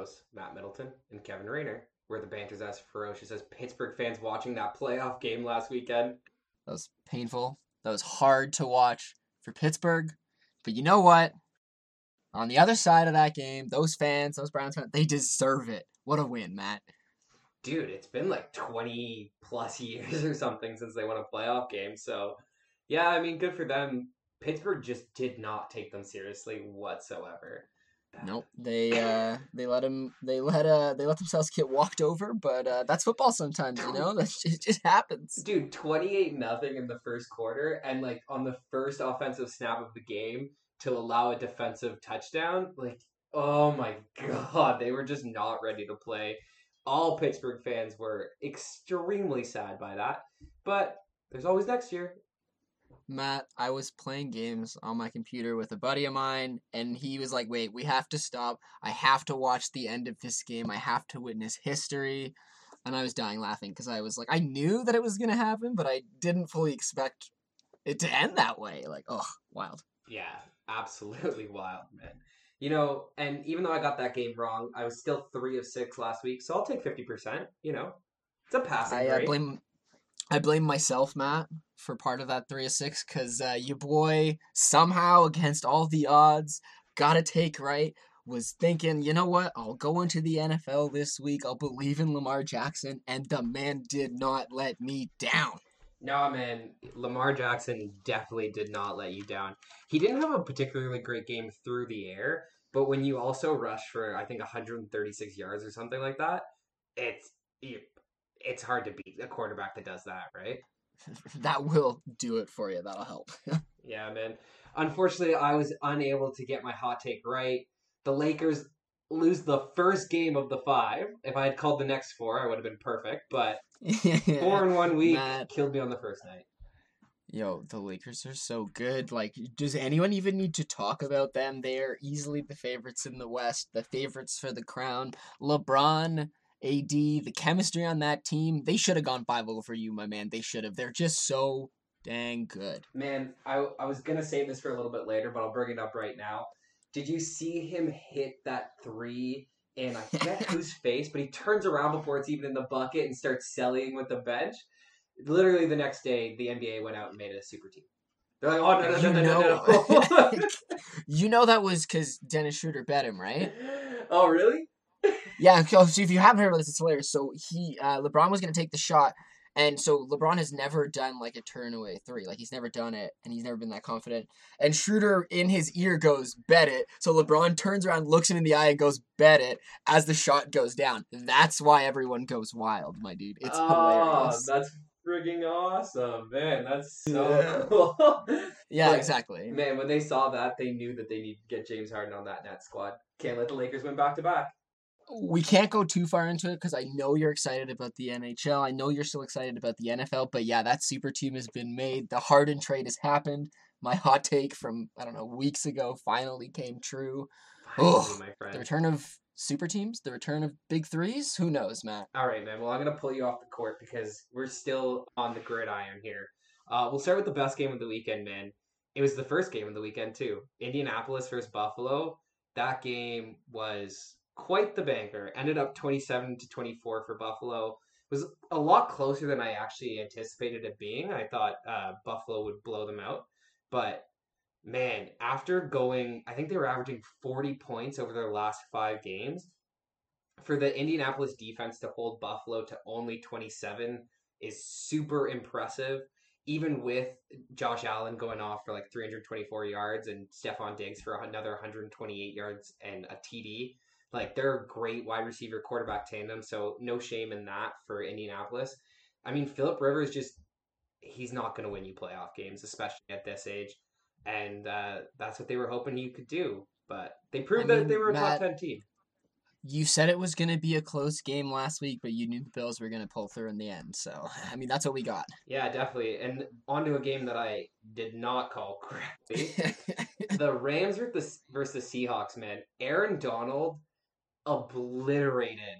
with your hosts, Matt Middleton and Kevin Rayner, where the banter's as ferocious as Pittsburgh fans watching that playoff game last weekend. That was painful. That was hard to watch for Pittsburgh. But you know what? On the other side of that game, those fans, those Browns fans, they deserve it. What a win, Matt. Dude, it's been like 20 plus years or something since they won a playoff game. So, yeah, I mean, good for them. Pittsburgh just did not take them seriously whatsoever. Nope. They uh they let him they let uh they let themselves get walked over, but uh that's football sometimes, you know? That it just happens. Dude, 28 nothing in the first quarter and like on the first offensive snap of the game to allow a defensive touchdown, like oh my god, they were just not ready to play. All Pittsburgh fans were extremely sad by that. But there's always next year. Matt, I was playing games on my computer with a buddy of mine, and he was like, Wait, we have to stop. I have to watch the end of this game. I have to witness history. And I was dying laughing because I was like, I knew that it was going to happen, but I didn't fully expect it to end that way. Like, oh, wild. Yeah, absolutely wild, man. You know, and even though I got that game wrong, I was still three of six last week, so I'll take 50%. You know, it's a passing I uh, grade. blame. I blame myself, Matt, for part of that three of six, because uh, your boy somehow, against all the odds, got a take right. Was thinking, you know what? I'll go into the NFL this week. I'll believe in Lamar Jackson, and the man did not let me down. No, man, Lamar Jackson definitely did not let you down. He didn't have a particularly great game through the air, but when you also rush for I think 136 yards or something like that, it's it's hard to beat a quarterback that does that, right? that will do it for you. That'll help. yeah, man. Unfortunately, I was unable to get my hot take right. The Lakers lose the first game of the five. If I had called the next four, I would have been perfect. But four in one week Matt. killed me on the first night. Yo, the Lakers are so good. Like, does anyone even need to talk about them? They are easily the favorites in the West, the favorites for the crown. LeBron, AD, the chemistry on that team, they should have gone 5 over for you, my man. They should have. They're just so dang good. Man, I, I was going to save this for a little bit later, but I'll bring it up right now. Did you see him hit that three and I forget whose face, but he turns around before it's even in the bucket and starts selling with the bench? Literally the next day, the NBA went out and made it a super team. They're like, oh, no, no, you no, know, no, no, no. you know that was because Dennis Schroeder bet him, right? Oh, really? Yeah, so if you haven't heard about this, it's hilarious. So he, uh, LeBron was going to take the shot, and so LeBron has never done like a turn away three. Like he's never done it and he's never been that confident. And Schroeder in his ear goes, bet it. So LeBron turns around, looks him in the eye, and goes, bet it as the shot goes down. That's why everyone goes wild, my dude. It's oh, hilarious. That's freaking awesome, man. That's so yeah. cool. yeah, exactly. Man, when they saw that, they knew that they need to get James Harden on that net squad. Can't let the Lakers win back to back we can't go too far into it because I know you're excited about the NHL. I know you're still excited about the NFL, but yeah, that super team has been made. The Harden trade has happened. My hot take from I don't know weeks ago finally came true. Oh, the return of super teams, the return of big threes. Who knows, Matt? All right, man. Well, I'm gonna pull you off the court because we're still on the gridiron here. Uh, we'll start with the best game of the weekend, man. It was the first game of the weekend too. Indianapolis versus Buffalo. That game was quite the banker. Ended up 27 to 24 for Buffalo. Was a lot closer than I actually anticipated it being. I thought uh, Buffalo would blow them out, but man, after going, I think they were averaging 40 points over their last five games. For the Indianapolis defense to hold Buffalo to only 27 is super impressive. Even with Josh Allen going off for like 324 yards and Stefon Diggs for another 128 yards and a TD, like they're a great wide receiver quarterback tandem, so no shame in that for Indianapolis. I mean, Philip Rivers just he's not going to win you playoff games, especially at this age, and uh, that's what they were hoping he could do. But they proved I mean, that they were a Matt, top ten team. You said it was going to be a close game last week, but you knew the Bills were going to pull through in the end. So, I mean, that's what we got. Yeah, definitely. And onto a game that I did not call correctly. the Rams versus the Seahawks, man. Aaron Donald obliterated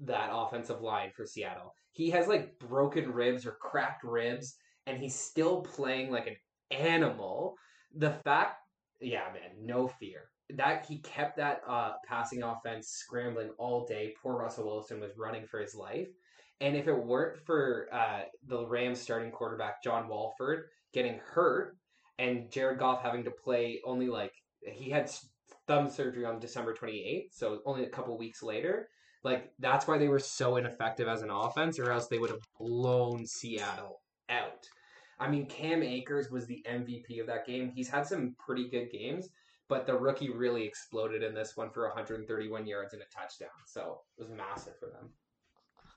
that offensive line for Seattle. He has like broken ribs or cracked ribs, and he's still playing like an animal. The fact, yeah, man, no fear. that he kept that uh, passing offense scrambling all day. Poor Russell Wilson was running for his life. And if it weren't for uh, the Rams starting quarterback John Wolford getting hurt and Jared Goff having to play only like he had thumb surgery on December 28th, so only a couple weeks later. Like that's why they were so ineffective as an offense, or else they would have blown Seattle out. I mean, Cam Akers was the MVP of that game. He's had some pretty good games, but the rookie really exploded in this one for 131 yards and a touchdown. So it was massive for them.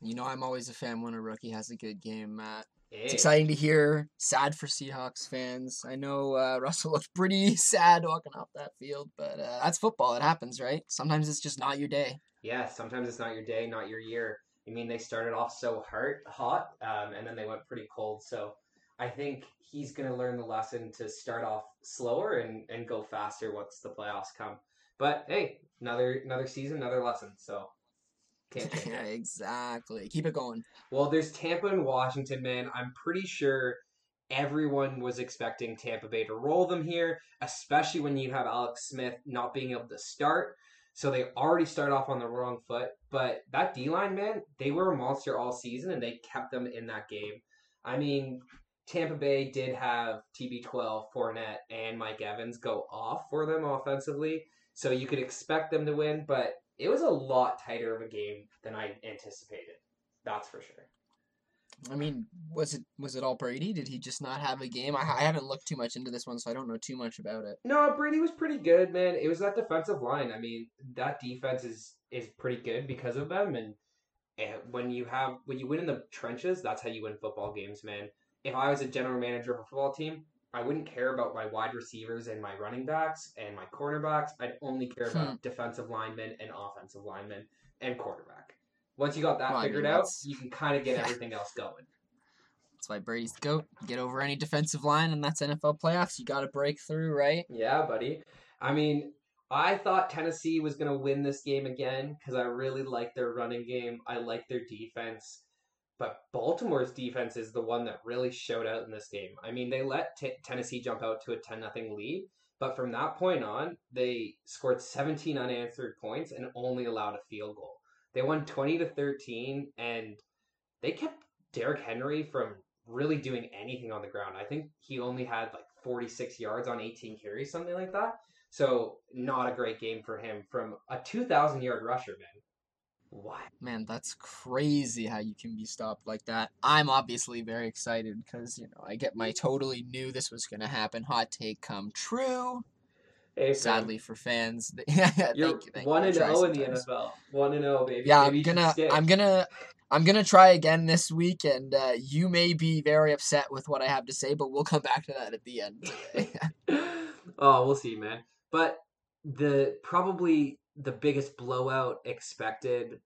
You know, I'm always a fan when a rookie has a good game, Matt. It's exciting to hear. Sad for Seahawks fans. I know uh, Russell looked pretty sad walking off that field, but uh, that's football. It happens, right? Sometimes it's just not your day. Yeah, sometimes it's not your day, not your year. I mean, they started off so hard, hot, um, and then they went pretty cold. So I think he's going to learn the lesson to start off slower and, and go faster once the playoffs come. But hey, another another season, another lesson. So yeah, exactly. Keep it going. Well, there's Tampa and Washington, man. I'm pretty sure everyone was expecting Tampa Bay to roll them here, especially when you have Alex Smith not being able to start. So they already start off on the wrong foot. But that D line, man, they were a monster all season and they kept them in that game. I mean, Tampa Bay did have TB12, Fournette, and Mike Evans go off for them offensively. So you could expect them to win, but it was a lot tighter of a game than I anticipated. That's for sure. I mean, was it was it all Brady? Did he just not have a game? I, I haven't looked too much into this one, so I don't know too much about it. No, Brady was pretty good, man. It was that defensive line. I mean, that defense is is pretty good because of them. And, and when you have when you win in the trenches, that's how you win football games, man. If I was a general manager of a football team, I wouldn't care about my wide receivers and my running backs and my cornerbacks. I'd only care about Hmm. defensive linemen and offensive linemen and quarterback. Once you got that Well, I mean, figured out, you can kind of get Yeah. everything else going. That's why Brady's the goat. Get over any defensive line, and that's NFL playoffs. You got to break through, right? Yeah, buddy. I mean, I thought Tennessee was going to win this game again because I really like their running game. I like their defense. But Baltimore's defense is the one that really showed out in this game. I mean, they let t- Tennessee jump out to a 10 0 lead. But from that point on, they scored 17 unanswered points and only allowed a field goal. They won 20 to 13, and they kept Derrick Henry from really doing anything on the ground. I think he only had like 46 yards on 18 carries, something like that. So not a great game for him from a 2,000 yard rusher, man. What? Man, that's crazy how you can be stopped like that. I'm obviously very excited because, you know, I get my totally knew this was going to happen hot take come true. Hey, Sadly for fans. yeah, thank you're you, thank one I and zero in the. NFL. One and zero, baby. Yeah, Maybe I'm gonna. I'm gonna, I'm gonna try again this week, and uh, you may be very upset with what I have to say, but we'll come back to that at the end oh, we'll see, man. But the probably the biggest blowout expected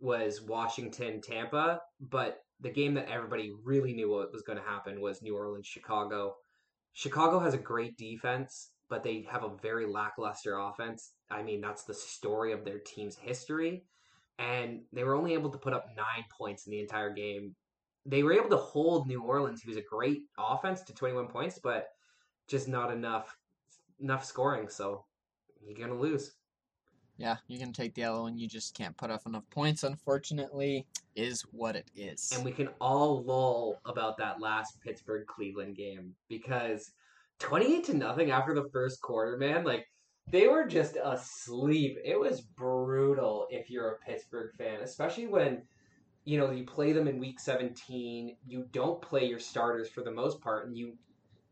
was Washington Tampa, but the game that everybody really knew what was going to happen was New Orleans Chicago. Chicago has a great defense, but they have a very lackluster offense. I mean, that's the story of their team's history. And they were only able to put up nine points in the entire game. They were able to hold New Orleans, who's a great offense, to 21 points, but just not enough enough scoring. So you're gonna lose. Yeah, you can take the L, and you just can't put up enough points. Unfortunately, is what it is. And we can all lull about that last Pittsburgh Cleveland game because 28 to nothing after the first quarter, man, like they were just asleep. It was brutal if you're a Pittsburgh fan, especially when you know you play them in week 17, you don't play your starters for the most part and you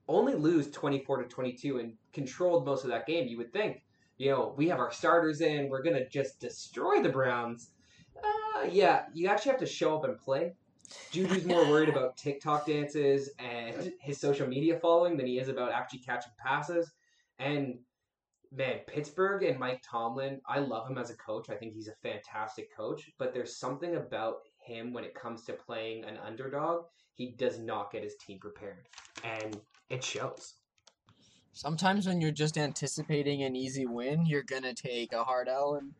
only lose 24 to 22 and controlled most of that game. You would think, you know, we have our starters in, we're to just destroy the Browns. Uh, yeah, you actually have to show up and play. Juju's more worried about TikTok dances and his social media following than he is about actually catching passes. And man, Pittsburgh and Mike Tomlin, I love him as a coach. I think he's a fantastic coach, but there's something about him when it comes to playing an underdog. He does not get his team prepared, and it shows. Sometimes when you're just anticipating an easy win, you're gonna take a hard L. And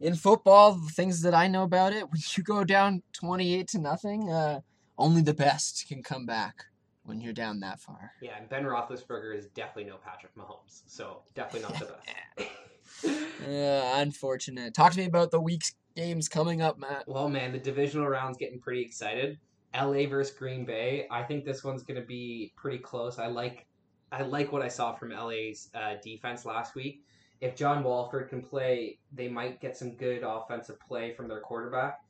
in football, the things that I know about it, when you go down twenty-eight to nothing, uh, only the best can come back. when you're down that far. Yeah, and Ben Roethlisberger is definitely no Patrick Mahomes, so definitely not the best. Uh, unfortunate. Talk to me about the week's games coming up, Matt. well, man, the divisional round's getting pretty excited. LA versus Green Bay. I think this one's going to be pretty close. I like, I like what I saw from LA's uh, defense last week. If John Wolford can play, they might get some good offensive play from their quarterback.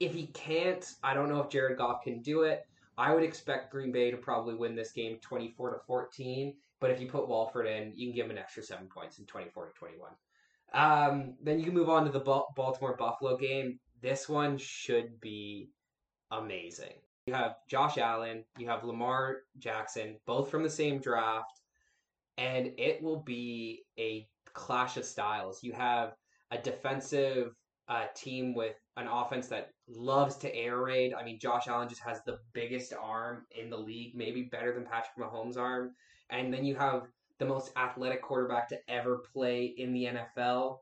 If he can't, I don't know if Jared Goff can do it. I would expect Green Bay to probably win this game 24 to 14. But if you put Wolford in, you can give him an extra seven points in 24 to 21. Um, then you can move on to the Baltimore Buffalo game. This one should be amazing. You have Josh Allen, you have Lamar Jackson, both from the same draft, and it will be a clash of styles. You have a defensive uh, team with an offense that loves to air raid. I mean, Josh Allen just has the biggest arm in the league, maybe better than Patrick Mahomes' arm. And then you have the most athletic quarterback to ever play in the NFL.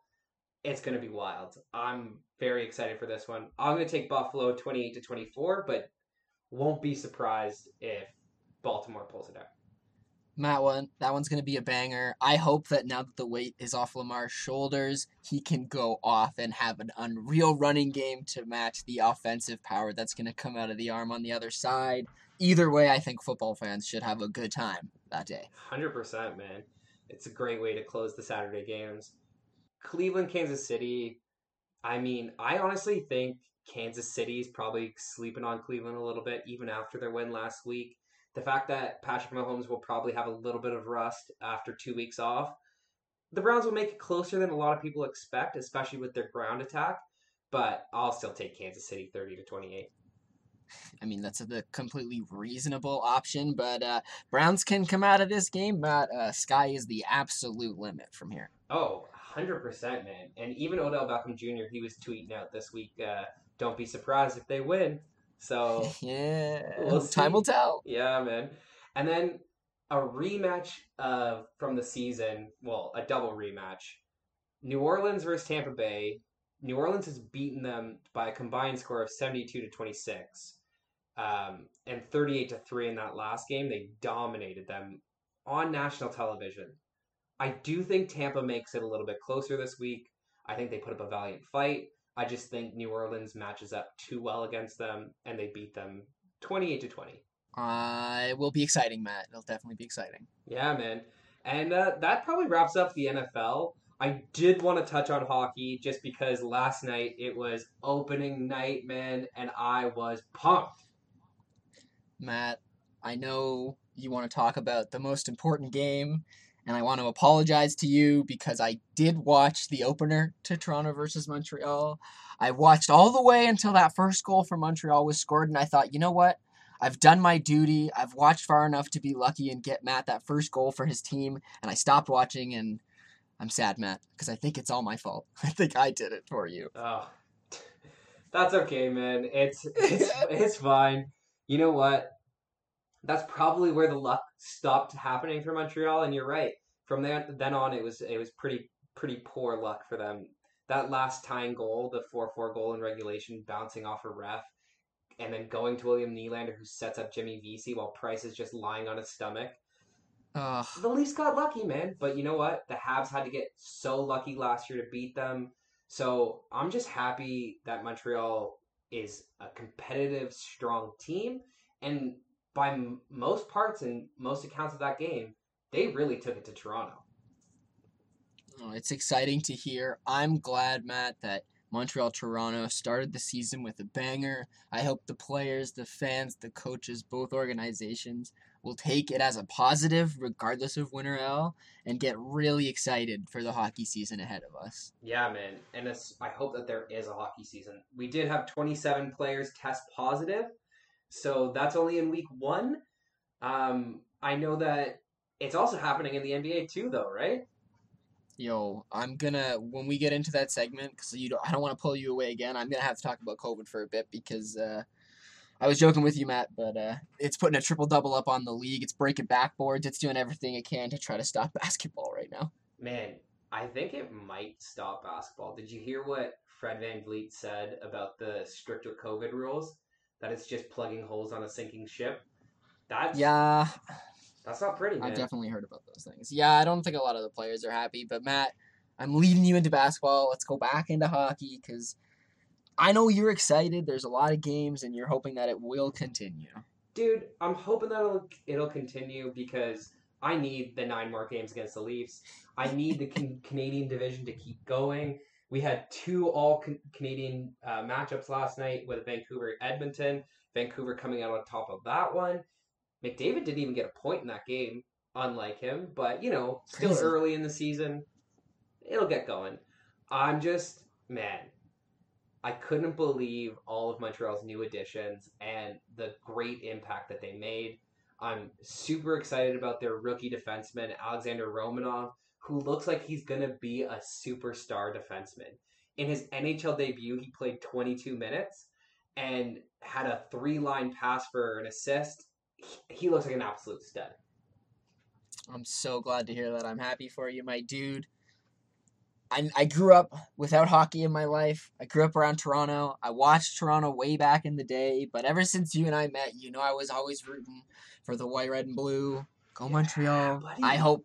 It's going to be wild. I'm very excited for this one. I'm going to take Buffalo 28 to 24, but won't be surprised if Baltimore pulls it out. Matt one, that one's going to be a banger. I hope that now that the weight is off Lamar's shoulders, he can go off and have an unreal running game to match the offensive power that's going to come out of the arm on the other side. Either way, I think football fans should have a good time that day. 100%, man. It's a great way to close the Saturday games. Cleveland, Kansas City. I mean, I honestly think Kansas City is probably sleeping on Cleveland a little bit, even after their win last week the fact that Patrick Mahomes will probably have a little bit of rust after two weeks off, the Browns will make it closer than a lot of people expect, especially with their ground attack. But I'll still take Kansas City 30 to 28. I mean, that's a completely reasonable option, but uh, Browns can come out of this game, but uh, sky is the absolute limit from here. Oh, 100%, man. And even Odell Beckham Jr., he was tweeting out this week, uh, don't be surprised if they win. So yeah, we'll time will tell. Yeah, man. And then a rematch of from the season. Well, a double rematch. New Orleans versus Tampa Bay. New Orleans has beaten them by a combined score of seventy-two to twenty-six, um, and thirty-eight to three in that last game. They dominated them on national television. I do think Tampa makes it a little bit closer this week. I think they put up a valiant fight. I just think New Orleans matches up too well against them, and they beat them twenty-eight to twenty. Uh, it will be exciting, Matt. It'll definitely be exciting. Yeah, man. And uh, that probably wraps up the NFL. I did want to touch on hockey just because last night it was opening night, man, and I was pumped. Matt, I know you want to talk about the most important game and I want to apologize to you because I did watch the opener to Toronto versus Montreal. I watched all the way until that first goal for Montreal was scored, and I thought, you know what? I've done my duty. I've watched far enough to be lucky and get Matt that first goal for his team, and I stopped watching, and I'm sad, Matt, because I think it's all my fault. I think I did it for you. Oh, that's okay, man. It's it's it's fine. You know what? That's probably where the luck stopped happening for Montreal. And you're right. From there, then on, it was it was pretty pretty poor luck for them. That last tying goal, the four four goal in regulation, bouncing off a ref, and then going to William Nylander, who sets up Jimmy Vesey while Price is just lying on his stomach. Uh, the Leafs got lucky, man. But you know what? The Habs had to get so lucky last year to beat them. So I'm just happy that Montreal is a competitive, strong team. And by m- most parts and most accounts of that game, they really took it to Toronto. Oh, it's exciting to hear. I'm glad, Matt, that Montreal Toronto started the season with a banger. I hope the players, the fans, the coaches, both organizations will take it as a positive, regardless of win or L, and get really excited for the hockey season ahead of us. Yeah, man. And I hope that there is a hockey season. We did have 27 players test positive so that's only in week one. Um, I know that it's also happening in the NBA too, though, right? Yo, I'm gonna when we get into that segment because you don't, I don't want to pull you away again. I'm gonna have to talk about COVID for a bit because uh, I was joking with you, Matt, but uh, it's putting a triple double up on the league. It's breaking backboards. It's doing everything it can to try to stop basketball right now. Man, I think it might stop basketball. Did you hear what Fred Van VanVleet said about the stricter COVID rules? That it's just plugging holes on a sinking ship. That's Yeah, That's not pretty, man. I've definitely heard about those things. Yeah, I don't think a lot of the players are happy. But Matt, I'm leading you into basketball. Let's go back into hockey because I know you're excited. There's a lot of games, and you're hoping that it will continue. Dude, I'm hoping that it'll, it'll continue because I need the nine more games against the Leafs. I need the can- Canadian division to keep going. We had two all can- Canadian uh, matchups last night with Vancouver Edmonton. Vancouver coming out on top of that one. McDavid didn't even get a point in that game, unlike him. But, you know, still Crazy. early in the season. It'll get going. I'm just, man, I couldn't believe all of Montreal's new additions and the great impact that they made. I'm super excited about their rookie defenseman, Alexander Romanov, who looks like he's going to be a superstar defenseman. In his NHL debut, he played 22 minutes and had a three line pass for an assist. He- looks like an absolute stud. I'm so glad to hear that. I'm happy for you, my dude. I, I grew up without hockey in my life. I grew up around Toronto. I watched Toronto way back in the day, but ever since you and I met, you know I was always rooting for the white, red, and blue. Go Yeah, Montreal. buddy. I hope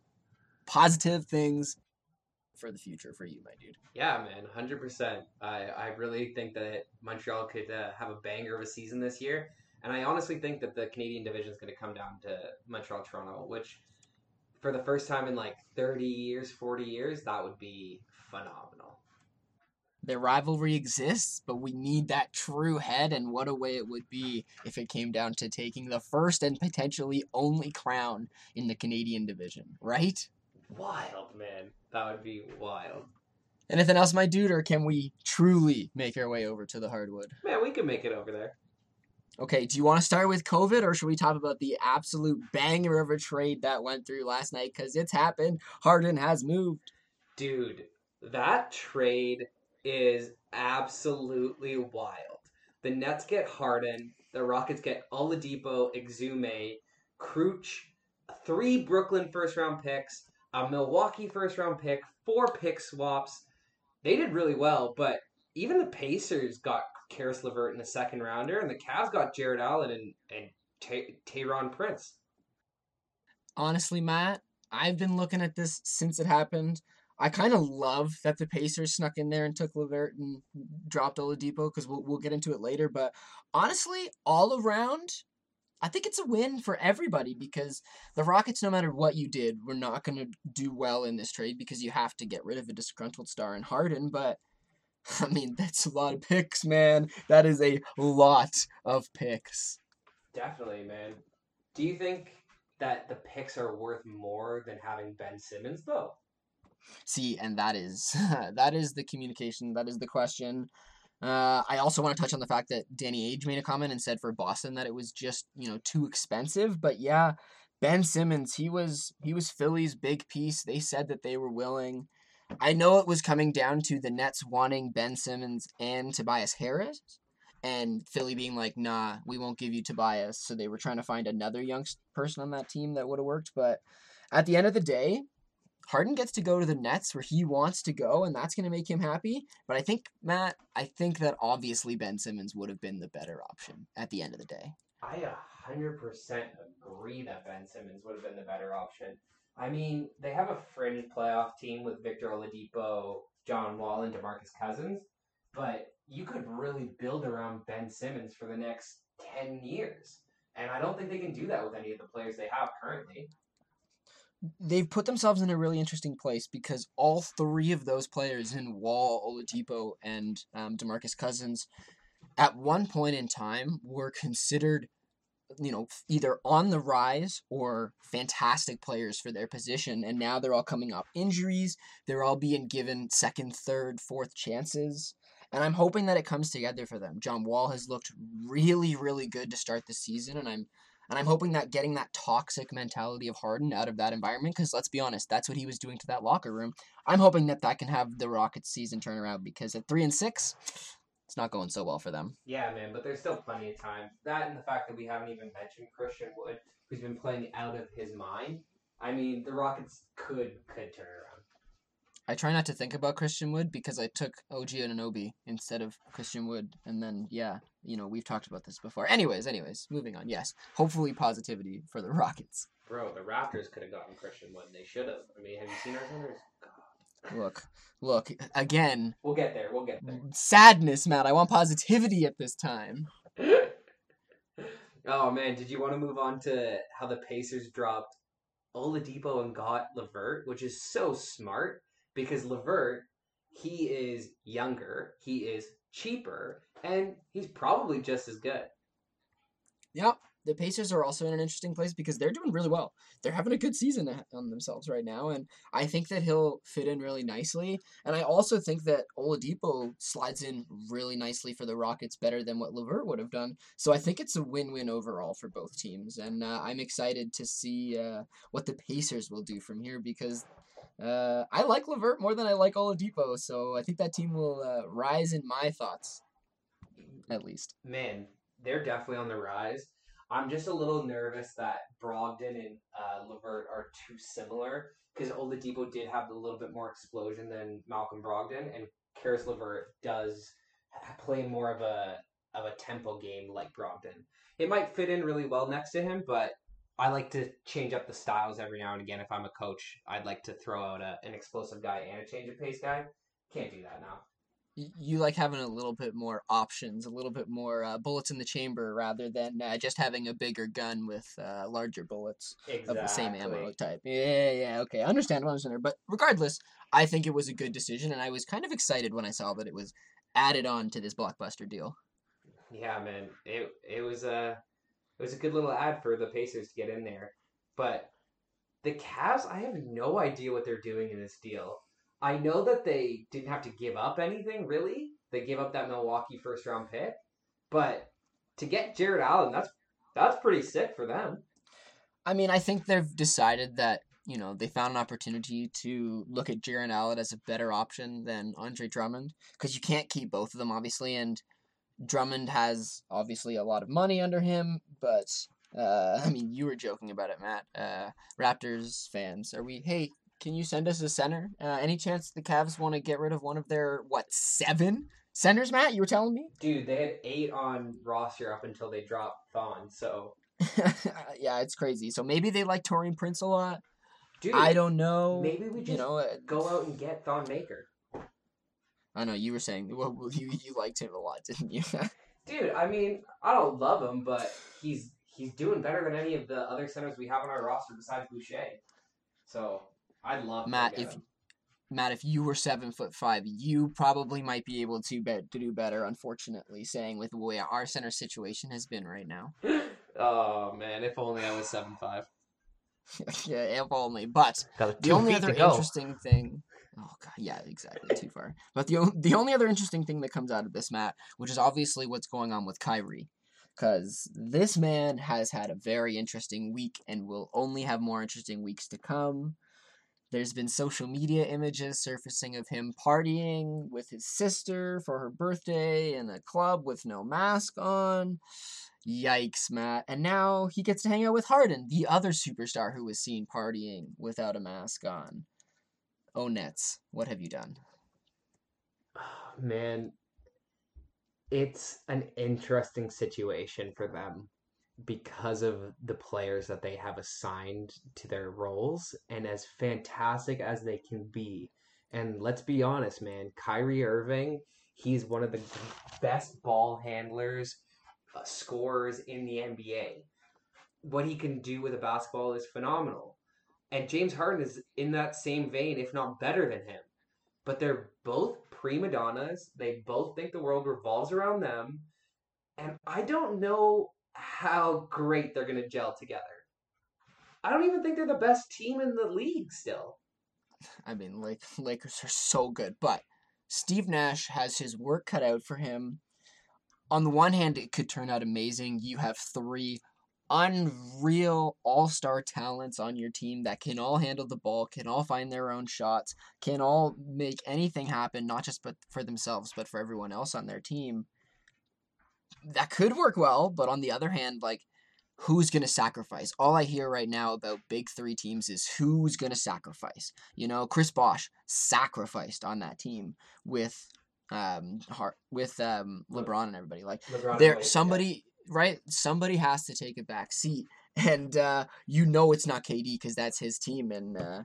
positive things for the future for you, my dude. Yeah, man, hundred percent. I I really think that Montreal could uh, have a banger of a season this year, and I honestly think that the Canadian division is going to come down to Montreal Toronto, which for the first time in like thirty years, forty years, that would be phenomenal. Their rivalry exists, but we need that true head, and what a way it would be if it came down to taking the first and potentially only crown in the Canadian division, right? Wild, man. That would be wild. Anything else, my dude, or can we truly make our way over to the hardwood? Man, we can make it over there. Okay, do you want to start with COVID, or should we talk about the absolute banger of a trade that went through last night? Because it's happened. Harden has moved. Dude, that trade is absolutely wild. The Nets get Harden, the Rockets get Oladipo, Exum, Crouch, three Brooklyn first round picks, a Milwaukee first round pick, four pick swaps. They did really well, but even the Pacers got Caris LeVert in the second rounder, and the Cavs got Jarrett Allen and and Ta- Taurean Prince. Honestly, Matt, I've been looking at this since it happened. I kind of love that the Pacers snuck in there and took Levert and dropped Oladipo because we'll, we'll get into it later. But honestly, all around, I think it's a win for everybody because the Rockets, no matter what you did, were not going to do well in this trade because you have to get rid of a disgruntled star in Harden. But I mean, that's a lot of picks, man. That is a lot of picks. Definitely, man. Do you think that the picks are worth more than having Ben Simmons though? See, and that is that is the communication. That is the question. Uh, I also want to touch on the fact that Danny Ainge made a comment and said for Boston that it was just you know too expensive. But yeah, Ben Simmons, he was he was Philly's big piece. They said that they were willing. I know it was coming down to the Nets wanting Ben Simmons and Tobias Harris, and Philly being like, "Nah, we won't give you Tobias." So they were trying to find another young person on that team that would have worked. But at the end of the day, Harden gets to go to the Nets where he wants to go, and that's going to make him happy. But I think, Matt, I think that obviously Ben Simmons would have been the better option at the end of the day. I a hundred percent agree that Ben Simmons would have been the better option. I mean, they have a fringe playoff team with Victor Oladipo, John Wall, and DeMarcus Cousins, but you could really build around Ben Simmons for the next ten years. And I don't think they can do that with any of the players they have currently. They've put themselves in a really interesting place because all three of those players in Wall, Oladipo, and um, DeMarcus Cousins, at one point in time, were considered, you know, either on the rise or fantastic players for their position. And now they're all coming off injuries. They're all being given second, third, fourth chances. And I'm hoping that it comes together for them. John Wall has looked really, really good to start the season, and I'm and I'm hoping that getting that toxic mentality of Harden out of that environment, because let's be honest, that's what he was doing to that locker room. I'm hoping that that can have the Rockets season turn around because at three and six, it's not going so well for them. Yeah, man, but there's still plenty of time. That and the fact that we haven't even mentioned Christian Wood, who's been playing out of his mind. I mean, the Rockets could could turn around. I try not to think about Christian Wood because I took OG Anunoby instead of Christian Wood, and then yeah, you know we've talked about this before. Anyways, anyways, moving on. Yes, hopefully positivity for the Rockets. Bro, the Raptors could have gotten Christian Wood. They should have. I mean, have you seen our centers? Look, look again. We'll get there. We'll get there. Sadness, Matt. I want positivity at this time. oh man, did you want to move on to how the Pacers dropped Oladipo and got Levert, which is so smart because Levert, he is younger, he is cheaper, and he's probably just as good. Yep. The Pacers are also in an interesting place because they're doing really well. They're having a good season on themselves right now, and I think that he'll fit in really nicely. And I also think that Oladipo slides in really nicely for the Rockets, better than what Levert would have done. So I think it's a win-win overall for both teams, and uh, I'm excited to see uh, what the Pacers will do from here because uh, I like Levert more than I like Oladipo, so I think that team will uh, rise in my thoughts, at least. Man, they're definitely on the rise. I'm just a little nervous that Brogdon and uh, Levert are too similar because Oladipo did have a little bit more explosion than Malcolm Brogdon, and Caris Levert does play more of a of a tempo game like Brogdon. It might fit in really well next to him, but I like to change up the styles every now and again. If I'm a coach, I'd like to throw out a, an explosive guy and a change of pace guy. Can't do that now you like having a little bit more options, a little bit more uh, bullets in the chamber rather than uh, just having a bigger gun with uh, larger bullets exactly. of the same ammo type. Yeah, yeah, okay, I understand what I'm saying. But regardless, I think it was a good decision, and I was kind of excited when I saw that it was added on to this blockbuster deal. Yeah, man, it it was a it was a good little ad for the Pacers to get in there, but the Cavs, I have no idea what they're doing in this deal. I know that they didn't have to give up anything really. They gave up that Milwaukee first round pick, but to get Jarrett Allen, that's that's pretty sick for them. I mean, I think they've decided that you know they found an opportunity to look at Jarrett Allen as a better option than Andre Drummond because you can't keep both of them obviously, and Drummond has obviously a lot of money under him, but uh, I mean, you were joking about it, Matt. Uh, Raptors fans, are we? Hey, can you send us a center? Uh, any chance the Cavs want to get rid of one of their what seven centers, Matt? You were telling me. Dude, they had eight on roster up until they dropped Thon. So yeah, it's crazy. So maybe they like Taurean Prince a lot. Dude, I don't know. Maybe we just you know, uh, go out and get Thon Maker. I know you were saying well, you you liked him a lot, didn't you? Dude, I mean, I don't love him, but he's he's doing better than any of the other centers we have on our roster besides Boucher. So I love Matt. If Matt, if you were seven foot five, you probably might be able to be- to do better. Unfortunately, saying with the way our center situation has been right now. oh man, if only I was seven five. yeah, if only. But the only other interesting thing. Oh god, yeah, exactly. Too far. But the the only other interesting thing that comes out of this, Matt, which is obviously what's going on with Kyrie, because this man has had a very interesting week and will only have more interesting weeks to come. There's been social media images surfacing of him partying with his sister for her birthday in a club with no mask on. Yikes, Matt. And now he gets to hang out with Harden, the other superstar who was seen partying without a mask on. Oh, Nets, what have you done? man, it's an interesting situation for them because of the players that they have assigned to their roles and as fantastic as they can be. And let's be honest, man, Kyrie Irving, he's one of the best ball handlers, uh, scorers in the NBA. What he can do with a basketball is phenomenal. And James Harden is in that same vein, if not better than him. But they're both prima donnas. They both think the world revolves around them. And I don't know how great they're going to gel together. I don't even think they're the best team in the league still. I mean, like Lakers are so good, but Steve Nash has his work cut out for him. On the one hand, it could turn out amazing. You have three unreal all-star talents on your team that can all handle the ball, can all find their own shots, can all make anything happen, not just but for themselves, but for everyone else on their team that could work well, but on the other hand, like who's going to sacrifice. All I hear right now about big three teams is who's going to sacrifice. You know, Chris Bosh sacrificed on that team with um Hart, with um LeBron and everybody. Like LeBron there somebody right somebody has to take a back seat and uh you know it's not KD because that's his team and uh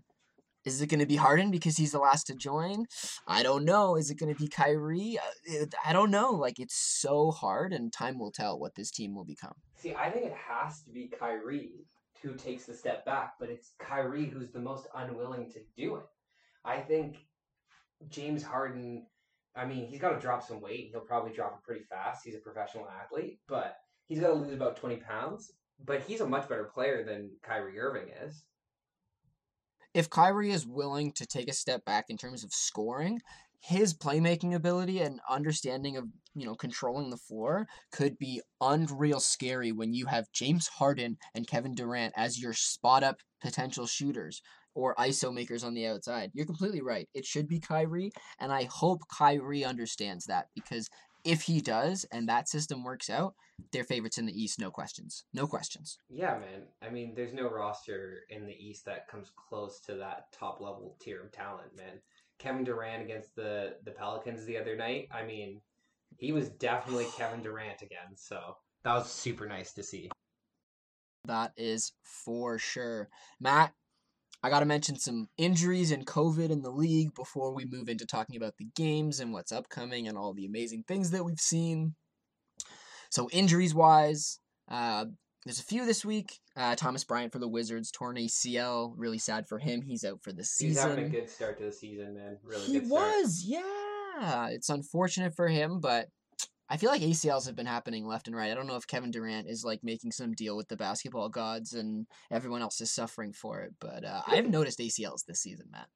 is it going to be Harden because he's the last to join? I don't know. Is it going to be Kyrie? Uh, I don't know. Like it's so hard, and time will tell what this team will become. See, I think it has to be Kyrie who takes the step back, but it's Kyrie who's the most unwilling to do it. I think James Harden, I mean, he's got to drop some weight. He'll probably drop it pretty fast. He's a professional athlete, but he's got to lose about 20 pounds. But he's a much better player than Kyrie Irving is. if Kyrie is willing to take a step back in terms of scoring, his playmaking ability and understanding of you know controlling the floor could be unreal scary when you have James Harden and Kevin Durant as your spot up potential shooters or ISO makers on the outside. You're completely right. It should be Kyrie, and I hope Kyrie understands that because if he does and that system works out, they're favorites in the East, no questions. No questions. Yeah, man. I mean, there's no roster in the East that comes close to that top level tier of talent, man. Kevin Durant against the the Pelicans the other night. I mean, he was definitely Kevin Durant again. So that was super nice to see. That is for sure. Matt, I got to mention some injuries and COVID in the league before we move into talking about the games and what's upcoming and all the amazing things that we've seen. So, injuries wise, uh, there's a few this week. Uh, Thomas Bryant for the Wizards, torn ACL. Really sad for him. He's out for the season. He's having a good start to the season, man. Really He good start. was, yeah. It's unfortunate for him, but I feel like ACLs have been happening left and right. I don't know if Kevin Durant is like making some deal with the basketball gods and everyone else is suffering for it, but uh, I've noticed ACLs this season, Matt.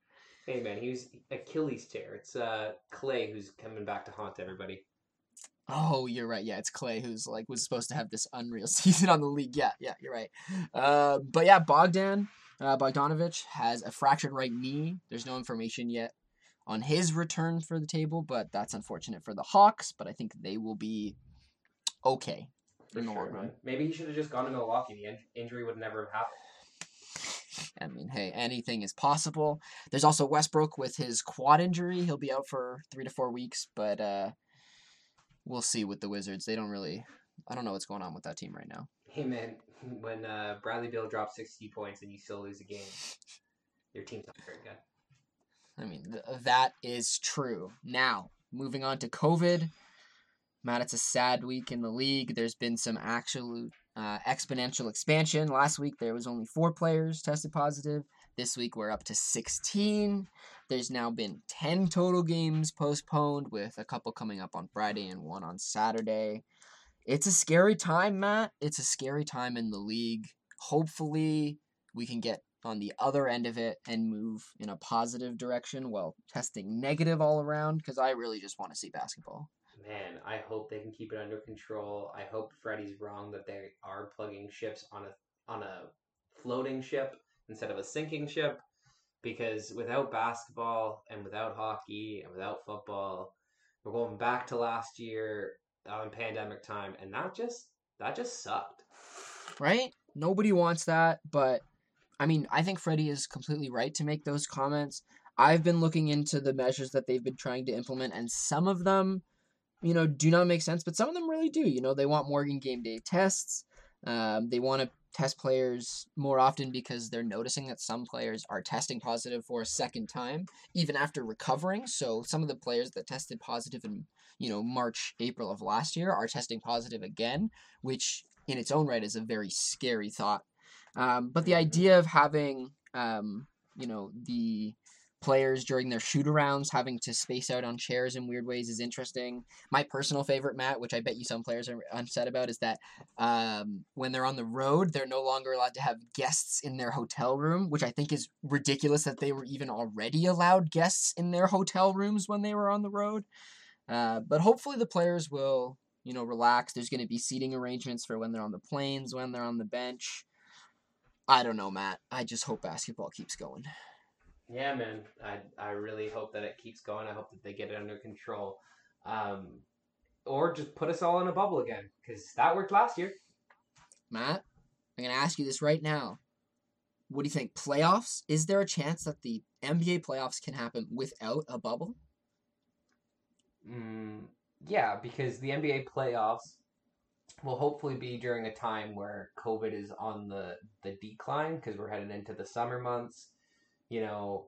Hey, man, he was Achilles tear. It's uh Clay who's coming back to haunt everybody. Oh, you're right. Yeah, it's Clay who's like was supposed to have this unreal season on the league. Yeah, yeah, you're right. Uh, but yeah, Bogdan uh, Bogdanovich has a fractured right knee. There's no information yet on his return for the table, but that's unfortunate for the Hawks. But I think they will be okay in the long run. Maybe he should have just gone to Milwaukee. The in- injury would never have happened. I mean, hey, anything is possible. There's also Westbrook with his quad injury. He'll be out for three to four weeks, but uh, we'll see with the Wizards. They don't really. I don't know what's going on with that team right now. Hey man, when uh, Bradley Beal drops sixty points and you still lose a game, your team's not very good. I mean, th- that is true. Now, moving on to COVID. Matt, it's a sad week in the league. There's been some actual uh, exponential expansion. Last week, there was only four players tested positive. This week, we're up to 16. There's now been 10 total games postponed, with a couple coming up on Friday and one on Saturday. It's a scary time, Matt. It's a scary time in the league. Hopefully, we can get on the other end of it and move in a positive direction while testing negative all around because I really just want to see basketball. Man, I hope they can keep it under control. I hope Freddie's wrong that they are plugging ships on a on a floating ship instead of a sinking ship. Because without basketball and without hockey and without football, we're going back to last year on pandemic time, and that just that just sucked. Right? Nobody wants that, but I mean, I think Freddie is completely right to make those comments. I've been looking into the measures that they've been trying to implement, and some of them, you know, do not make sense, but some of them really do. You know, they want Morgan game day tests. Um, they want to test players more often because they're noticing that some players are testing positive for a second time, even after recovering. So some of the players that tested positive in, you know, March, April of last year are testing positive again, which in its own right is a very scary thought. Um, but the Mhm. idea of having, um, you know, the players during their shoot arounds having to space out on chairs in weird ways is interesting. My personal favorite, Matt, which I bet you some players are upset about, is that um, when they're on the road, they're no longer allowed to have guests in their hotel room, which I think is ridiculous that they were even already allowed guests in their hotel rooms when they were on the road. Uh, but hopefully the players will, you know, relax. There's going to be seating arrangements for when they're on the planes, when they're on the bench. I don't know, Matt. I just hope basketball keeps going. Yeah, man. I I really hope that it keeps going. I hope that they get it under control, um, or just put us all in a bubble again because that worked last year. Matt, I'm going to ask you this right now. What do you think? Playoffs? Is there a chance that the NBA playoffs can happen without a bubble? Mm, yeah, because the NBA playoffs will hopefully be during a time where COVID is on the the decline because we're headed into the summer months. You know,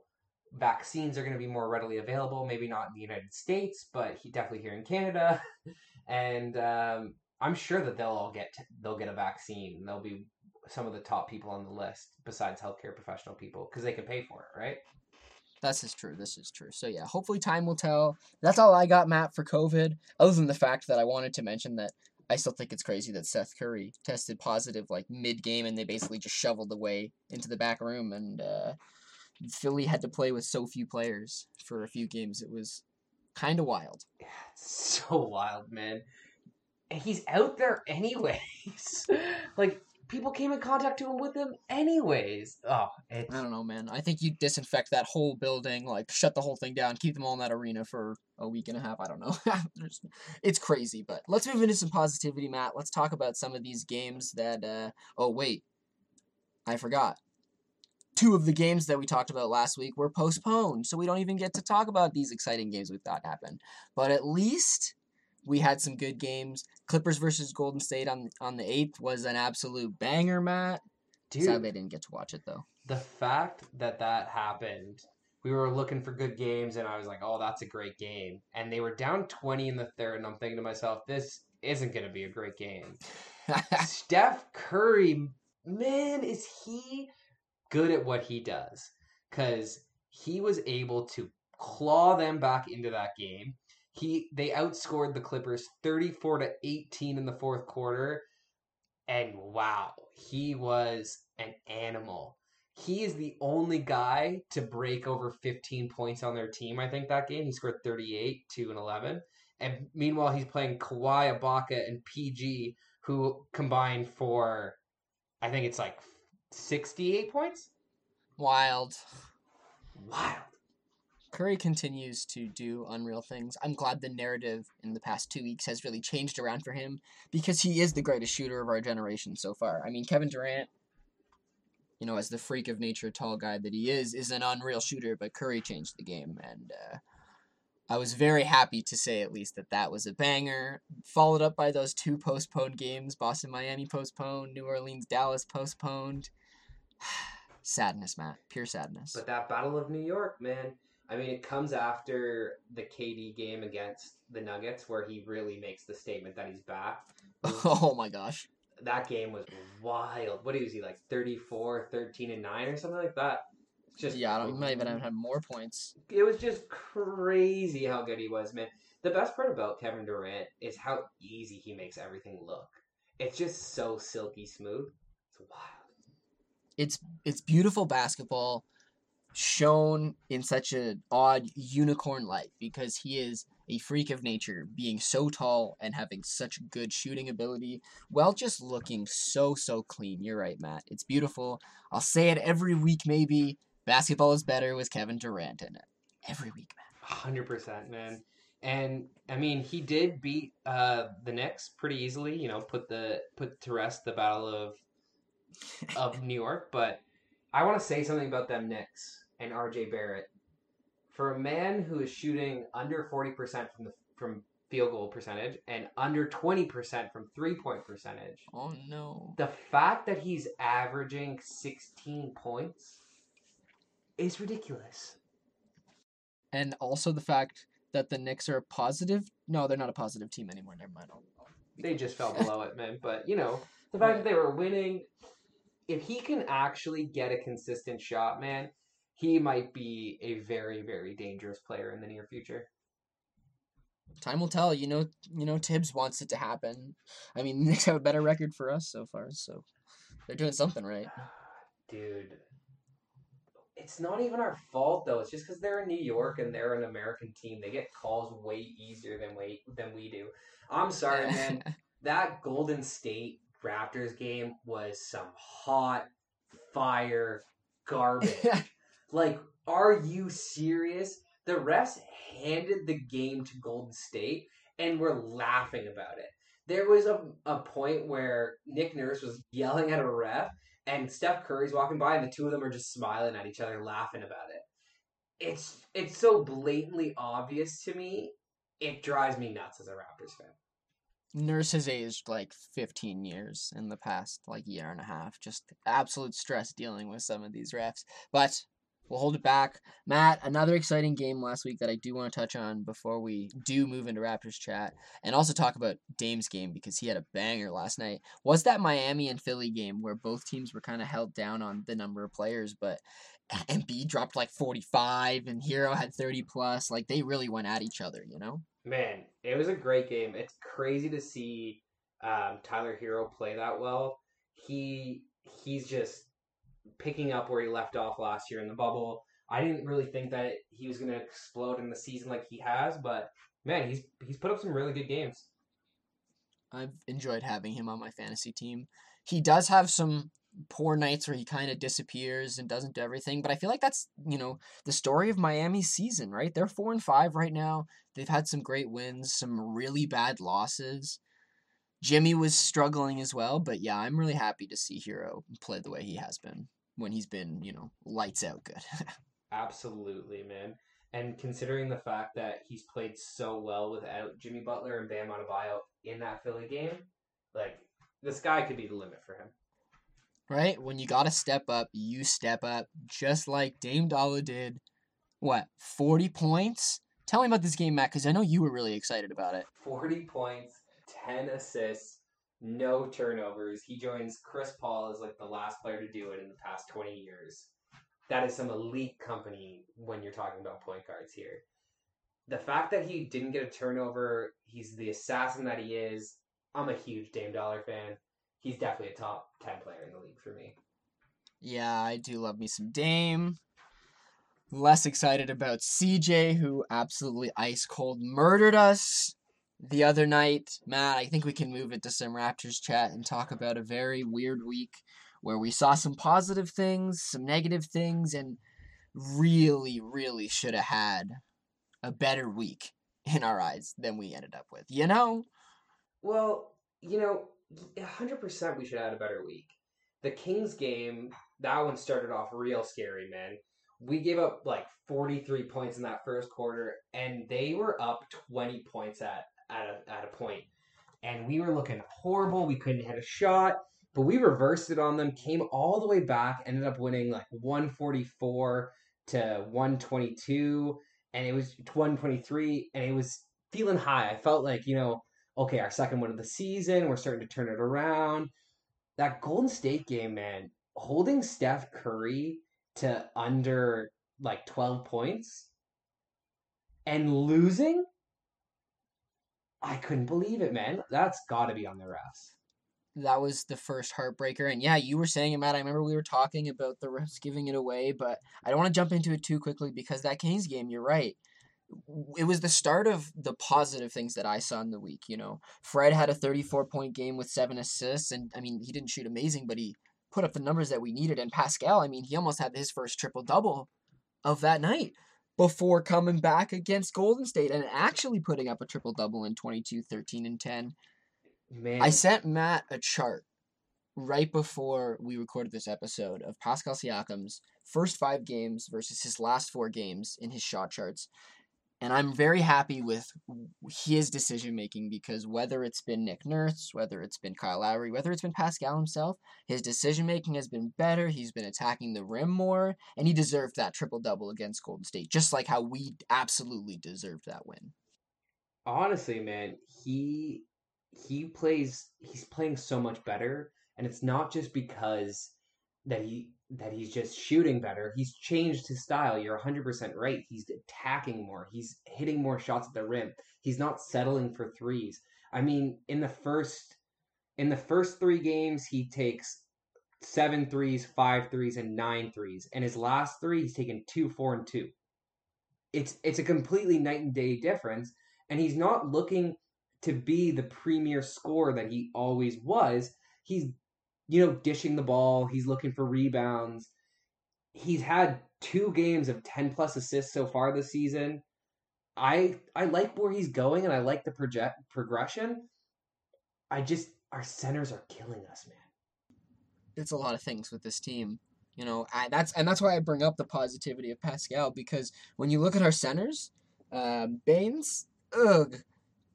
vaccines are going to be more readily available. Maybe not in the United States, but definitely here in Canada, and um, I'm sure that they'll all get they'll get a vaccine. They'll be some of the top people on the list besides healthcare professional people because they can pay for it, right? This is true. This is true. So yeah, hopefully time will tell. That's all I got, Matt, for COVID. Other than the fact that I wanted to mention that I still think it's crazy that Seth Curry tested positive like mid game and they basically just shoveled away into the back room and uh, Philly had to play with so few players for a few games. It was kind of wild. Yeah, so wild, man. He's out there anyways. like people came in contact to him with him anyways. Oh. I don't know, man. I think you disinfect that whole building, like shut the whole thing down, keep them all in that arena for a week and a half. I don't know. it's crazy, but let's move into some positivity, Matt. Let's talk about some of these games that. Uh... Oh wait, I forgot. Two of the games that we talked about last week were postponed, so we don't even get to talk about these exciting games we thought happened. But at least we had some good games. Clippers versus Golden State on on the eighth was an absolute banger, Matt. Dude, Sadly, I didn't get to watch it though. The fact that that happened, we were looking for good games, and I was like, "Oh, that's a great game." And they were down twenty in the third, and I'm thinking to myself, "This isn't going to be a great game." Steph Curry, man, is he good at what he does? Because he was able to claw them back into that game he they outscored the Clippers 34 to 18 in the fourth quarter. And wow, he was an animal. He is the only guy to break over 15 points on their team, I think, that game. He scored 38, 2 and 11. And meanwhile, he's playing Kawhi, Ibaka, and PG, who combined for, I think it's like 68 points. Wild. Wild. Curry continues to do unreal things. I'm glad the narrative in the past two weeks has really changed around for him because he is the greatest shooter of our generation so far. I mean, Kevin Durant, you know, as the freak of nature tall guy that he is, is an unreal shooter, but Curry changed the game. And uh, I was very happy to say, at least, that that was a banger. Followed up by those two postponed games Boston, Miami postponed, New Orleans, Dallas postponed. sadness, Matt. Pure sadness. But that Battle of New York, man I mean, it comes after the KD game against the Nuggets where he really makes the statement that he's back. Oh my gosh. That game was wild. What was he like 34, 13 and 9 or something like that? Just Yeah, I don't might even have more points. It was just crazy how good he was, man. The best part about Kevin Durant is how easy he makes everything look. It's just so silky smooth. It's wild. It's it's beautiful basketball shown in such an odd unicorn light because he is a freak of nature, being so tall and having such good shooting ability, while just looking so, so clean. You're right, Matt. It's beautiful. I'll say it every week, maybe. Basketball is better with Kevin Durant in it. Every week, man. 100%, man. And I mean, he did beat uh, the Knicks pretty easily. You know, put the put to rest the battle of of New York. But I want to say something about them Knicks and RJ Barrett. For a man who is shooting under 40% from the from field goal percentage and under 20% from three point percentage. Oh no. The fact that he's averaging 16 points is ridiculous. And also the fact that the Knicks are a positive. No, they're not a positive team anymore. Never mind. They just fell below it, man. But, you know, the fact that they were winning, if he can actually get a consistent shot, man, he might be a very very dangerous player in the near future. Time will tell. You know, you know, Thibs wants it to happen. I mean, Knicks have a better record for us so far, so they're doing something right. Dude, it's not even our fault though. It's just because they're in New York and they're an American team. They get calls way easier than we than we do. I'm sorry, man. that Golden State Raptors game was some hot fire garbage. Like, are you serious? The refs handed the game to Golden State and we're laughing about it. There was a, a point where Nick Nurse was yelling at a ref, and Steph Curry's walking by, and the two of them are just smiling at each other, laughing about it. It's it's so blatantly obvious to me. It drives me nuts as a Raptors fan. Nurse has aged like 15 years in the past like year and a half. Just absolute stress dealing with some of these refs. But we'll hold it back. Matt, another exciting game last week that I do want to touch on before we do move into Raptors chat and also talk about Dame's game because he had a banger last night. Was that Miami and Philly game where both teams were kind of held down on the number of players, but Embiid dropped like 45 and Herro had 30 plus. Like they really went at each other, you know? Man, it was a great game. It's crazy to see um, Tyler Herro play that well. He he's just picking up where he left off last year in the bubble. I didn't really think that he was going to explode in the season like he has, but man, he's he's put up some really good games. I've enjoyed having him on my fantasy team. He does have some poor nights where he kind of disappears and doesn't do everything. But I feel like that's you know the story of Miami's season, right? They're four and five right now. They've had some great wins, some really bad losses. Jimmy was struggling as well, but yeah, I'm really happy to see Herro play the way he has been when he's been you know lights out good. Absolutely, man. And considering the fact that he's played so well without Jimmy Butler and Bam Adebayo in that Philly game, like the sky could be the limit for him right? When you got to step up, you step up, just like Dame Dollar did. What, 40 points? Tell me about this game, Matt, because I know you were really excited about it. 40 points, 10 assists, no turnovers. He joins Chris Paul as like the last player to do it in the past 20 years. That is some elite company when you're talking about point guards here. The fact that he didn't get a turnover, he's the assassin that he is. I'm a huge Dame Dollar fan he's definitely a top 10 player in the league for me. Yeah, I do love me some Dame. Less excited about CJ, who absolutely ice cold murdered us the other night. Matt, I think we can move it to some Raptors chat and talk about a very weird week where we saw some positive things, some negative things, and really, really should have had a better week in our eyes than we ended up with. You know? Well, you know, 100% we should have had a better week. The Kings game, that one started off real scary, man. We gave up like 43 points in that first quarter, and they were up 20 points at, at, a, at a point. And we were looking horrible. We couldn't hit a shot, but we reversed it on them, came all the way back, ended up winning like 144 to 122, and it was 123, and it was feeling high. I felt like, you know, okay, our second win of the season, we're starting to turn it around. That Golden State game, man, holding Steph Curry to under like 12 points and losing, I couldn't believe it, man. That's got to be on the refs. That was the first heartbreaker. And yeah, you were saying it, Matt. I remember we were talking about the refs giving it away, but I don't want to jump into it too quickly because that Kings game, you're right it was the start of the positive things that I saw in the week. You know, Fred had a 34 point game with seven assists, and I mean, he didn't shoot amazing, but he put up the numbers that we needed. And Pascal, I mean, he almost had his first triple double of that night before coming back against Golden State and actually putting up a triple double in 22, 13, and 10. Man. I sent Matt a chart right before we recorded this episode of Pascal Siakam's first five games versus his last four games in his shot charts. And I'm very happy with his decision making because whether it's been Nick Nurse, whether it's been Kyle Lowry, whether it's been Pascal himself, his decision making has been better. He's been attacking the rim more, and he deserved that triple double against Golden State, just like how we absolutely deserved that win. Honestly, man, he he plays he's playing so much better, and it's not just because that he that he's just shooting better. He's changed his style. You're 100% right. He's attacking more. He's hitting more shots at the rim. He's not settling for threes. I mean, in the first in the first 3 games, he takes seven threes, five threes, and nine threes. And his last three, he's taken two, four, and two. It's it's a completely night and day difference. And he's not looking to be the premier scorer that he always was. He's you know, dishing the ball. He's looking for rebounds. He's had two games of 10 plus assists so far this season. I I like where he's going and I like the project progression. I just our centers are killing us, man. It's a lot of things with this team. You know, I, that's and that's why I bring up the positivity of Pascal because when you look at our centers, um, Baynes, ugh,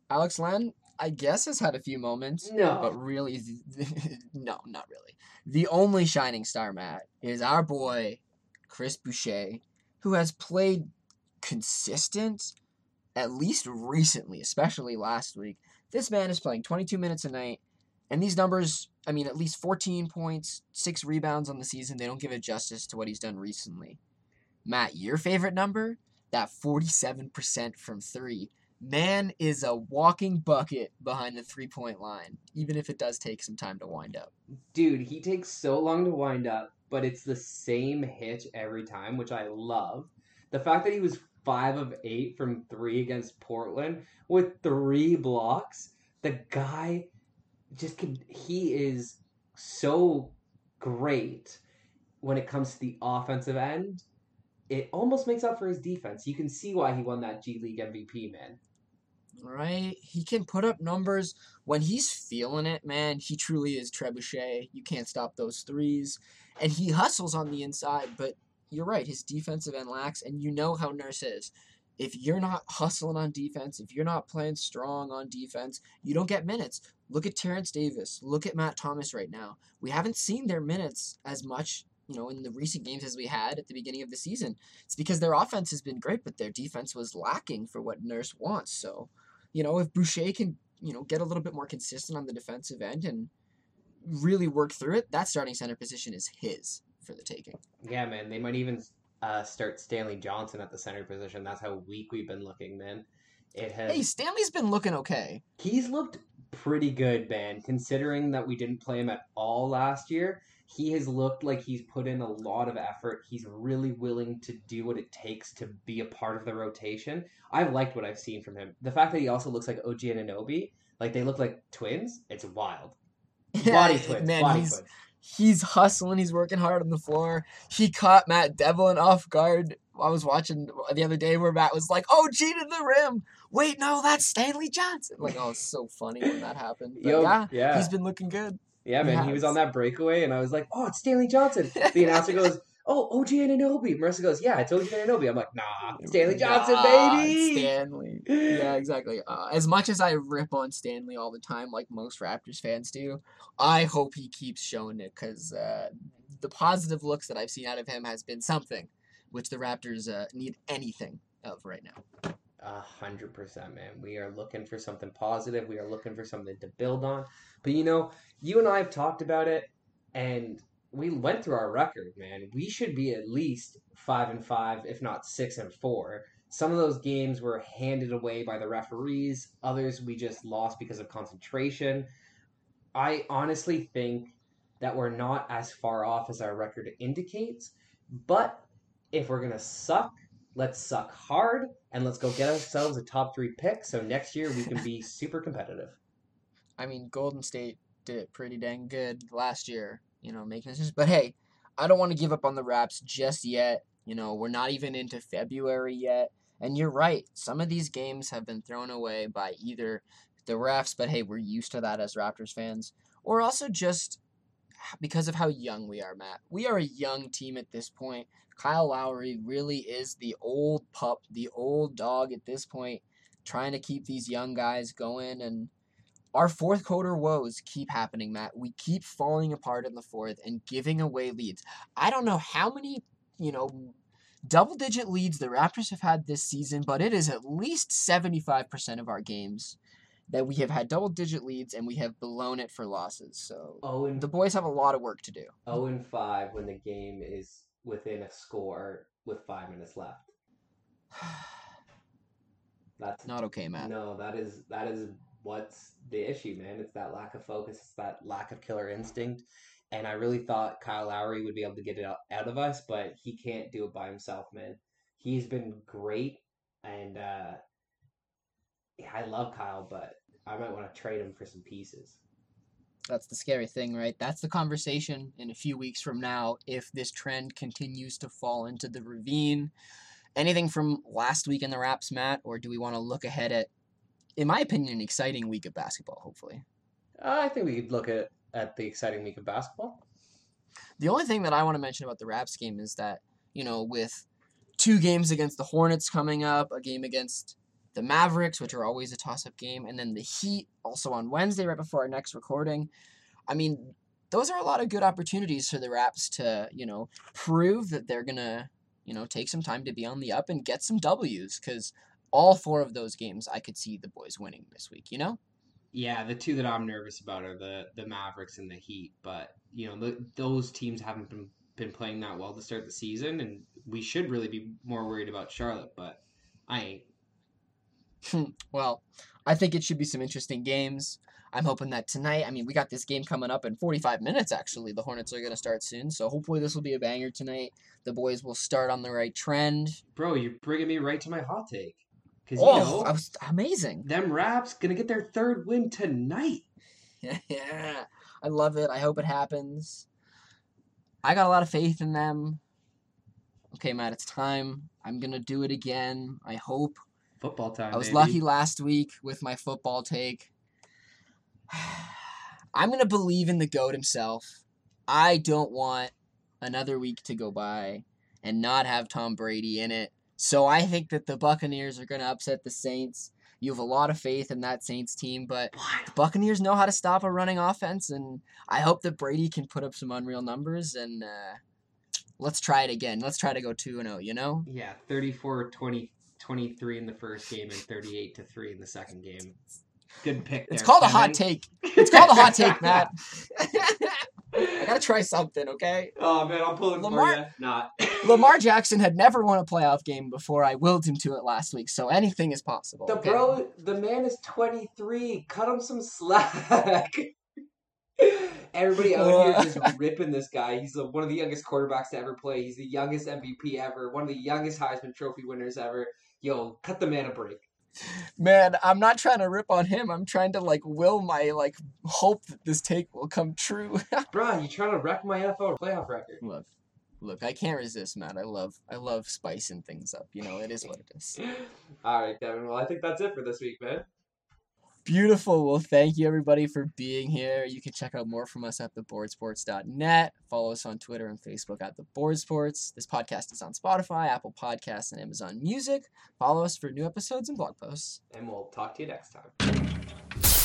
Alex Len, I guess has had a few moments, No. but really, no, not really. The only shining star, Matt, is our boy Chris Boucher, who has played consistent, at least recently, especially last week. This man is playing 22 minutes a night, and these numbers, I mean, at least 14 points, six rebounds on the season, they don't give it justice to what he's done recently. Matt, your favorite number? That 47% from three. Man is a walking bucket behind the three point line, even if it does take some time to wind up. Dude, he takes so long to wind up, but it's the same hitch every time, which I love. The fact that he was five of eight from three against Portland with three blocks, the guy just can. He is so great when it comes to the offensive end. It almost makes up for his defense. You can see why he won that G League MVP, man. Right? He can put up numbers when he's feeling it, man. He truly is Trebuchet. You can't stop those threes. And he hustles on the inside, but you're right, his defensive end lacks, and you know how Nurse is. If you're not hustling on defense, if you're not playing strong on defense, you don't get minutes. Look at Terrence Davis. Look at Matt Thomas right now. We haven't seen their minutes as much, you know, in the recent games as we had at the beginning of the season. It's because their offense has been great, but their defense was lacking for what Nurse wants. So, you know, if Boucher can, you know, get a little bit more consistent on the defensive end and really work through it, that starting center position is his for the taking. Yeah, man. They might even uh, start Stanley Johnson at the center position. That's how weak we've been looking, man. It has. Hey, Stanley's been looking okay. He's looked pretty good, man. Considering that we didn't play him at all last year, he has looked like he's put in a lot of effort. He's really willing to do what it takes to be a part of the rotation. I've liked what I've seen from him. The fact that he also looks like OG Anunoby, like they look like twins, it's wild. Body twins, man, body he's twins. he's hustling. He's working hard on the floor. He caught Matt Devlin off guard. I was watching the other day where Matt was like, "Oh, G to the rim." Wait, no, that's Stanley Johnson. Like, oh, it's so funny when that happened. But Yo, yeah, yeah. he's been looking good. Yeah, man, he was on that breakaway, and I was like, "Oh, it's Stanley Johnson." The announcer goes, "Oh, OG Anunoby." Marissa goes, "Yeah, it's OG Anunoby." I'm like, "Nah, Stanley Johnson, Nah, baby." Stanley. Yeah, exactly. Uh, as much as I rip on Stanley all the time, like most Raptors fans do, I hope he keeps showing it because uh, the positive looks that I've seen out of him has been something, which the Raptors uh, need anything of right now. A hundred percent, man. We are looking for something positive. We are looking for something to build on. But you know, you and I have talked about it, and we went through our record, man. We should be at least five and five, if not six and four. Some of those games were handed away by the referees. Others we just lost because of concentration. I honestly think that we're not as far off as our record indicates. But if we're gonna suck, let's suck hard and let's go get ourselves a top three pick so next year we can be super competitive. I mean, Golden State did it pretty dang good last year, you know, making this. But hey, I don't want to give up on the Raps just yet. You know, we're not even into February yet. And you're right, some of these games have been thrown away by either the refs, but hey, we're used to that as Raptors fans, or also just because of how young we are, Matt. We are a young team at this point. Kyle Lowry really is the old pup, the old dog at this point, trying to keep these young guys going and our fourth quarter woes keep happening, Matt. We keep falling apart in the fourth and giving away leads. I don't know how many, you know, double digit leads the Raptors have had this season, but it is at least 75% of our games that we have had double digit leads and we have blown it for losses. So Oh and the boys have a lot of work to do. oh and five when the game is within a score with five minutes left. That's Not okay, Matt. No, that is that is what's the issue, man. It's that lack of focus, it's that lack of killer instinct. And I really thought Kyle Lowry would be able to get it out, out of us, but he can't do it by himself, man. He's been great, and uh, yeah, I love Kyle, but I might want to trade him for some pieces. That's the scary thing, right? That's the conversation in a few weeks from now if this trend continues to fall into the ravine. Anything from last week in the Raps, Matt, or do we want to look ahead at, in my opinion, an exciting week of basketball, hopefully? Uh, I think we could look at at the exciting week of basketball. The only thing that I want to mention about the Raps game is that, you know, with two games against the Hornets coming up, a game against the Mavericks, which are always a toss up game, and then the Heat also on Wednesday, right before our next recording. I mean, those are a lot of good opportunities for the Raps to, you know, prove that they're going to, you know, take some time to be on the up and get some W's because all four of those games I could see the boys winning this week, you know? Yeah, the two that I'm nervous about are the the Mavericks and the Heat, but you know the, those teams haven't been been playing that well to start the season, and we should really be more worried about Charlotte, but I ain't. Hmm, well, I think it should be some interesting games. I'm hoping that tonight, I mean, we got this game coming up in 45 minutes, actually. The Hornets are going to start soon. So hopefully this will be a banger tonight. The boys will start on the right trend. Bro, you're bringing me right to my hot take. Because, oh, you know, I was amazing. Them Raps going to get their third win tonight. yeah. I love it. I hope it happens. I got a lot of faith in them. Okay, Matt, it's time. I'm going to do it again. I hope. Football time. I was baby. lucky last week with my football take. I'm going to believe in the GOAT himself. I don't want another week to go by and not have Tom Brady in it. So I think that the Buccaneers are going to upset the Saints. You have a lot of faith in that Saints team, but the Buccaneers know how to stop a running offense, and I hope that Brady can put up some unreal numbers. And uh, let's try it again. Let's try to go 2 0, you know? Yeah, 34 20, 23 in the first game and 38 to 3 in the second game. Good pick. There, it's called Kevin. a hot take. It's called a hot take, Matt. I gotta try something, okay? Oh man, I'm pulling Lamar, for you. Not. Lamar Jackson had never won a playoff game before. I willed him to it last week, so anything is possible. The okay? bro, the man is 23. Cut him some slack. Everybody out here just ripping this guy. He's one of the youngest quarterbacks to ever play. He's the youngest MVP ever. One of the youngest Heisman Trophy winners ever. Yo, cut the man a break man, I'm not trying to rip on him. I'm trying to like will my like hope that this take will come true. Bro, you trying to wreck my NFL playoff record? Look, look, I can't resist, man. I love, I love spicing things up. You know, it is what it is. All right, Kevin. Well, I think that's it for this week, man. Beautiful. Well, thank you everybody for being here. You can check out more from us at theboardsports.net. Follow us on Twitter and Facebook at The Board Sports. This podcast is on Spotify, Apple Podcasts, and Amazon Music. Follow us for new episodes and blog posts. And we'll talk to you next time.